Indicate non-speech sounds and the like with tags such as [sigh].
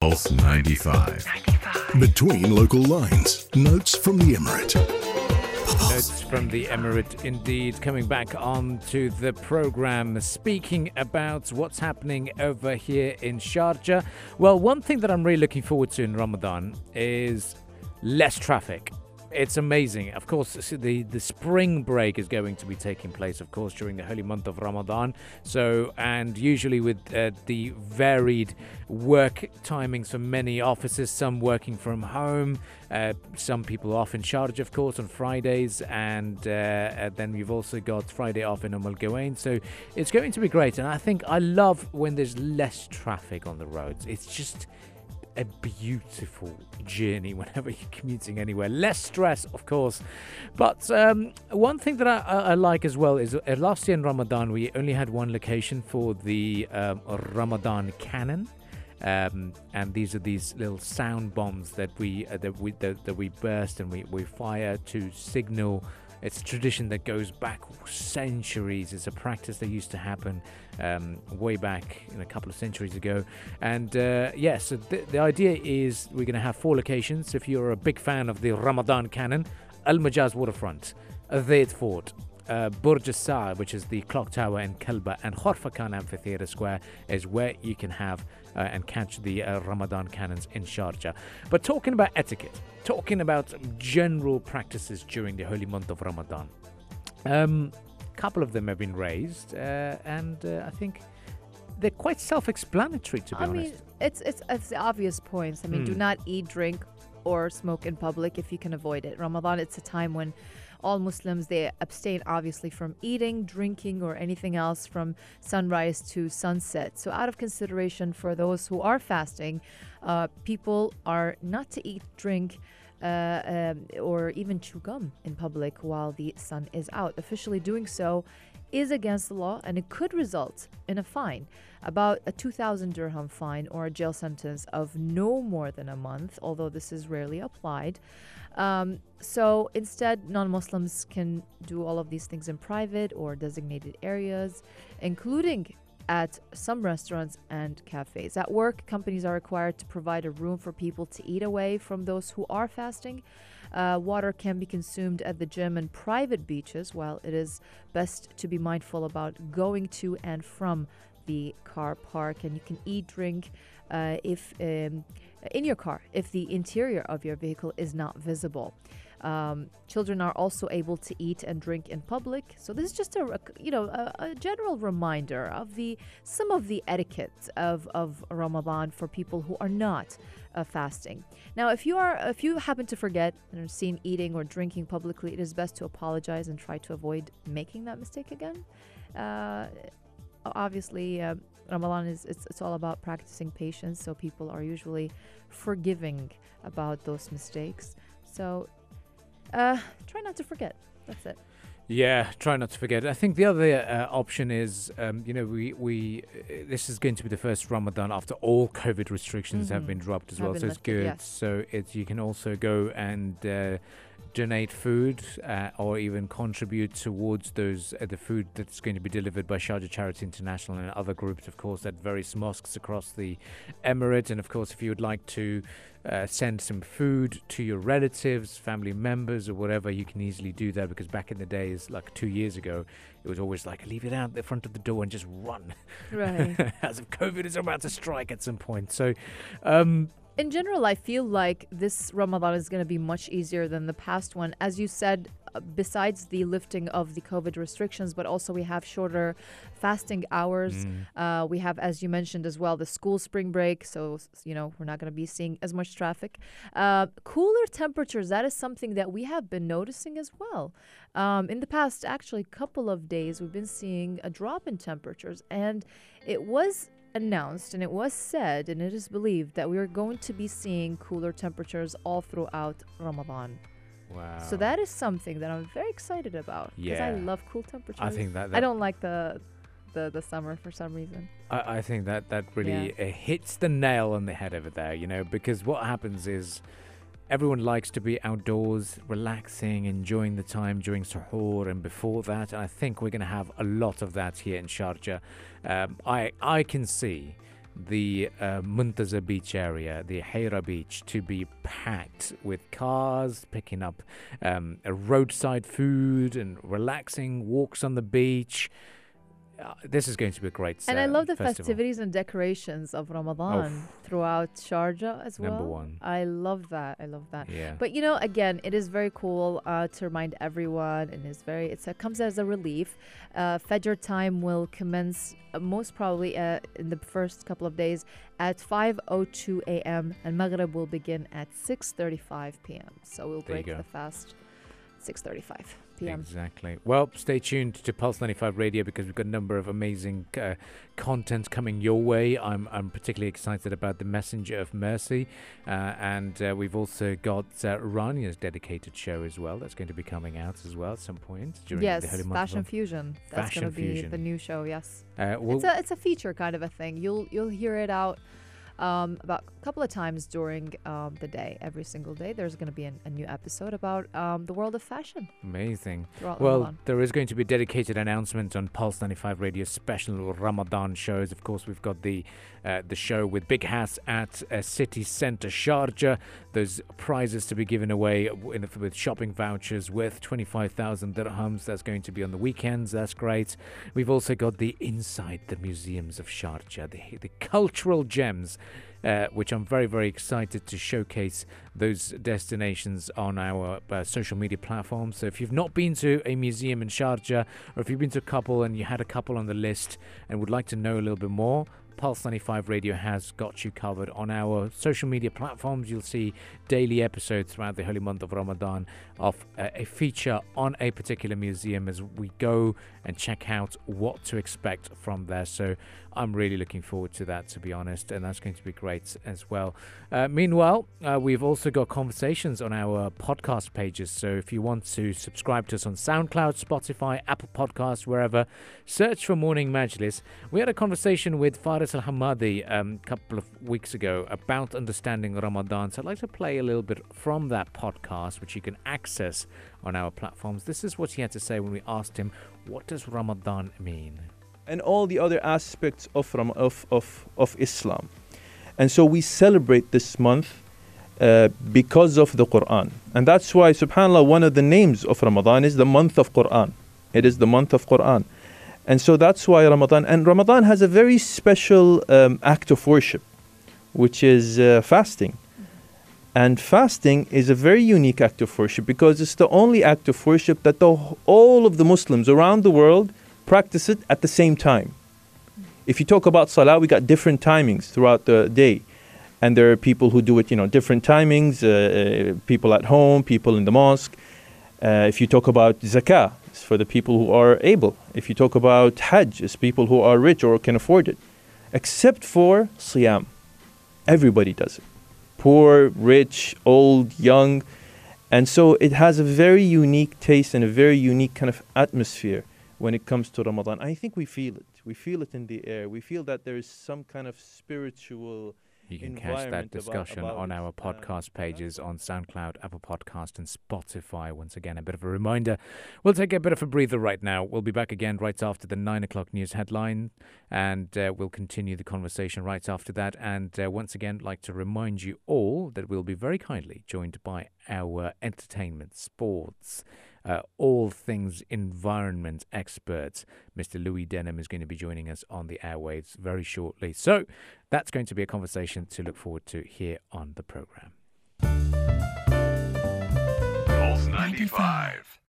Pulse 95. Between local lines, notes from the Emirate. Notes from the Emirate, indeed, coming back on to the program, speaking about what's happening over here in Sharjah. Well, one thing that I'm really looking forward to in Ramadan is less traffic. It's amazing. Of course, the, the spring break is going to be taking place, of course, during the holy month of Ramadan. So, and usually with uh, the varied work timings for many offices, some working from home, uh, some people off in charge, of course, on Fridays, and, uh, then we've also got Friday off in Umm Gawain. So it's going to be great. And I think I love when there's less traffic on the roads. It's just a beautiful journey [laughs] whenever you're commuting anywhere. Less stress, of course. But um, one thing that I, I, like as well is uh, last year in Ramadan, we only had one location for the um, Ramadan cannon. Um, and these are these little sound bombs that we uh, that we that, that we burst and we, we fire to signal it's a tradition that goes back centuries. It's a practice that used to happen um, way back in a couple of centuries ago. And uh, yeah, so th- the idea is we're going to have four locations. If you're a big fan of the Ramadan cannon, Al Majaz Waterfront, Zayd Fort, uh, Burj Sa, which is the clock tower in Kalba, and Khorfakan Amphitheatre Square is where you can have uh, and catch the uh, Ramadan cannons in Sharjah. But talking about etiquette, talking about general practices during the holy month of Ramadan, um, a couple of them have been raised, uh, and uh, I think they're quite self-explanatory. To be I honest, mean, it's it's it's the obvious points. I mean, do Hmm. not eat, drink, or smoke in public if you can avoid it. Ramadan, it's a time when all Muslims they abstain obviously from eating, drinking, or anything else from sunrise to sunset. So, out of consideration for those who are fasting, uh, people are not to eat, drink. Uh, um, or even chew gum in public while the sun is out. Officially doing so is against the law and it could result in a fine, about a 2,000 dirham fine or a jail sentence of no more than a month, although this is rarely applied. Um, so instead, non Muslims can do all of these things in private or designated areas, including at some restaurants and cafes. At work, companies are required to provide a room for people to eat away from those who are fasting. Uh, water can be consumed at the gym and private beaches, while it is best to be mindful about going to and from the car park. And you can eat, drink uh, if um, in your car if the interior of your vehicle is not visible. Um, children are also able to eat and drink in public. So this is just a you know a, a general reminder of the some of the etiquette of, of Ramadan for people who are not uh, fasting. Now, if you are if you happen to forget and are seen eating or drinking publicly, it is best to apologize and try to avoid making that mistake again. Uh, obviously, uh, Ramadan is it's, it's all about practicing patience, so people are usually forgiving about those mistakes. So uh, try not to forget. That's it. Yeah, try not to forget. I think the other uh, option is, um, you know, we we uh, this is going to be the first Ramadan after all COVID restrictions have Mhm. been dropped as Have well, so it's good. yes. So it's you can also go and uh, donate food uh, or even contribute towards those uh, the food that's going to be delivered by Sharjah Charity International and other groups, of course, at various mosques across the Emirate. And of course, if you would like to uh, send some food to your relatives, family members, or whatever, you can easily do that because back in the days, like two years ago, it was always like leave it out the front of the door and just run, Right. [laughs] as if COVID is about to strike at some point. So, um, In general, I feel like this Ramadan is going to be much easier than the past one. As you said, uh, besides the lifting of the COVID restrictions, but also we have shorter fasting hours. mm, Uh, we have, as you mentioned as well, the school spring break. So, you know, we're not going to be seeing as much traffic. Uh, cooler temperatures, that is something that we have been noticing as well. Um, in the past, actually, couple of days, we've been seeing a drop in temperatures. And it was announced and it was said and it is believed that we are going to be seeing cooler temperatures all throughout Ramadan. wow. So that is something that I'm very excited about because I love cool temperatures. I think that, I don't like the the the summer for some reason. I, I think that that really uh, hits the nail on the head over there, you know, because what happens is everyone likes to be outdoors, relaxing, enjoying the time during suhoor and before that. And I think we're going to have a lot of that here in Sharjah. Um, I I can see the uh, Muntaza beach area, the Hira beach, to be packed with cars picking up um, roadside food and relaxing walks on the beach. Uh, this is going to be a great And I love the festival. festivities and decorations of Ramadan throughout Sharjah as well. Number one. I love that. I love that. Yeah. But you know, again, it is very cool uh, to remind everyone, and it's very it's, it comes as a relief. Uh, Fajr time will commence uh, most probably uh, in the first couple of days at 5:02 a.m. and Maghrib will begin at 6:35 p.m. So we'll There break the fast 6:35 p.m. Exactly. Well, stay tuned to Pulse 95 Radio because we've got a number of amazing uh, content coming your way. I'm I'm particularly excited about the Messenger of Mercy, uh, and uh, we've also got uh, Rania's dedicated show as well. That's going to be coming out as well at some point during Yes, the holy month. Fashion Fusion. That's going to be the new show. Yes. Uh, well, it's a it's a feature kind of a thing. You'll you'll hear it out um, about a couple of times during um, the day. Every single day, there's going to be an, a new episode about um, the world of fashion amazing. throughout Well, Ramadan. there is going to be a dedicated announcement on Pulse 95 Radio special Ramadan shows. Of course, we've got the uh, the show with Big Hass at uh, City Centre Sharjah. There's prizes to be given away in, with shopping vouchers worth 25,000 dirhams. That's going to be on the weekends. That's great. We've also got the inside the museums of Sharjah, the, the cultural gems. Uh, which I'm very, very excited to showcase those destinations on our uh, social media platforms. So if you've not been to a museum in Sharjah, or if you've been to a couple and you had a couple on the list and would like to know a little bit more, Pulse 95 Radio has got you covered on our social media platforms. You'll see daily episodes throughout the holy month of Ramadan of a feature on a particular museum as we go and check out what to expect from there. So I'm really looking forward to that, to be honest, and that's going to be great as well. Uh, meanwhile, uh, we've also got conversations on our podcast pages. So if you want to subscribe to us on SoundCloud, Spotify, Apple Podcasts, wherever, search for Morning Majlis. We had a conversation with Faris Al Hamadi um, a couple of weeks ago about understanding Ramadan. So I'd like to play a little bit from that podcast, which you can access on our platforms. This is what he had to say when we asked him, What does Ramadan mean? and all the other aspects of, Ram- of, of, of Islam. And so we celebrate this month uh, because of the Quran. And that's why, subhanAllah, one of the names of Ramadan is the month of Quran. It is the month of Quran. And so that's why Ramadan, and Ramadan has a very special um, act of worship, which is uh, fasting. And fasting is a very unique act of worship because it's the only act of worship that the, all of the Muslims around the world practice it at the same time. If you talk about salah, we got different timings throughout the day. And there are people who do it, you know, different timings, uh, uh, people at home, people in the mosque. Uh, if you talk about zakah, for the people who are able. If you talk about hajj, it's people who are rich or can afford it. Except for siyam. Everybody does it. Poor, rich, old, young. And so it has a very unique taste and a very unique kind of atmosphere when it comes to Ramadan. I think we feel it. We feel it in the air. We feel that there is some kind of spiritual. You can catch that environment about- discussion about on our Uh, podcast pages on SoundCloud, Apple Podcast, and Spotify. Once again, a bit of a reminder. We'll take a bit of a breather right now. We'll be back again right after the nine o'clock news headline, and uh, we'll continue the conversation right after that. And uh, once again, like to remind you all that we'll be very kindly joined by our entertainment, sports, uh, all things environment experts. Mr. Louis Denham is going to be joining us on the airwaves very shortly. So that's going to be a conversation to look forward to here on the program. Pulse 95.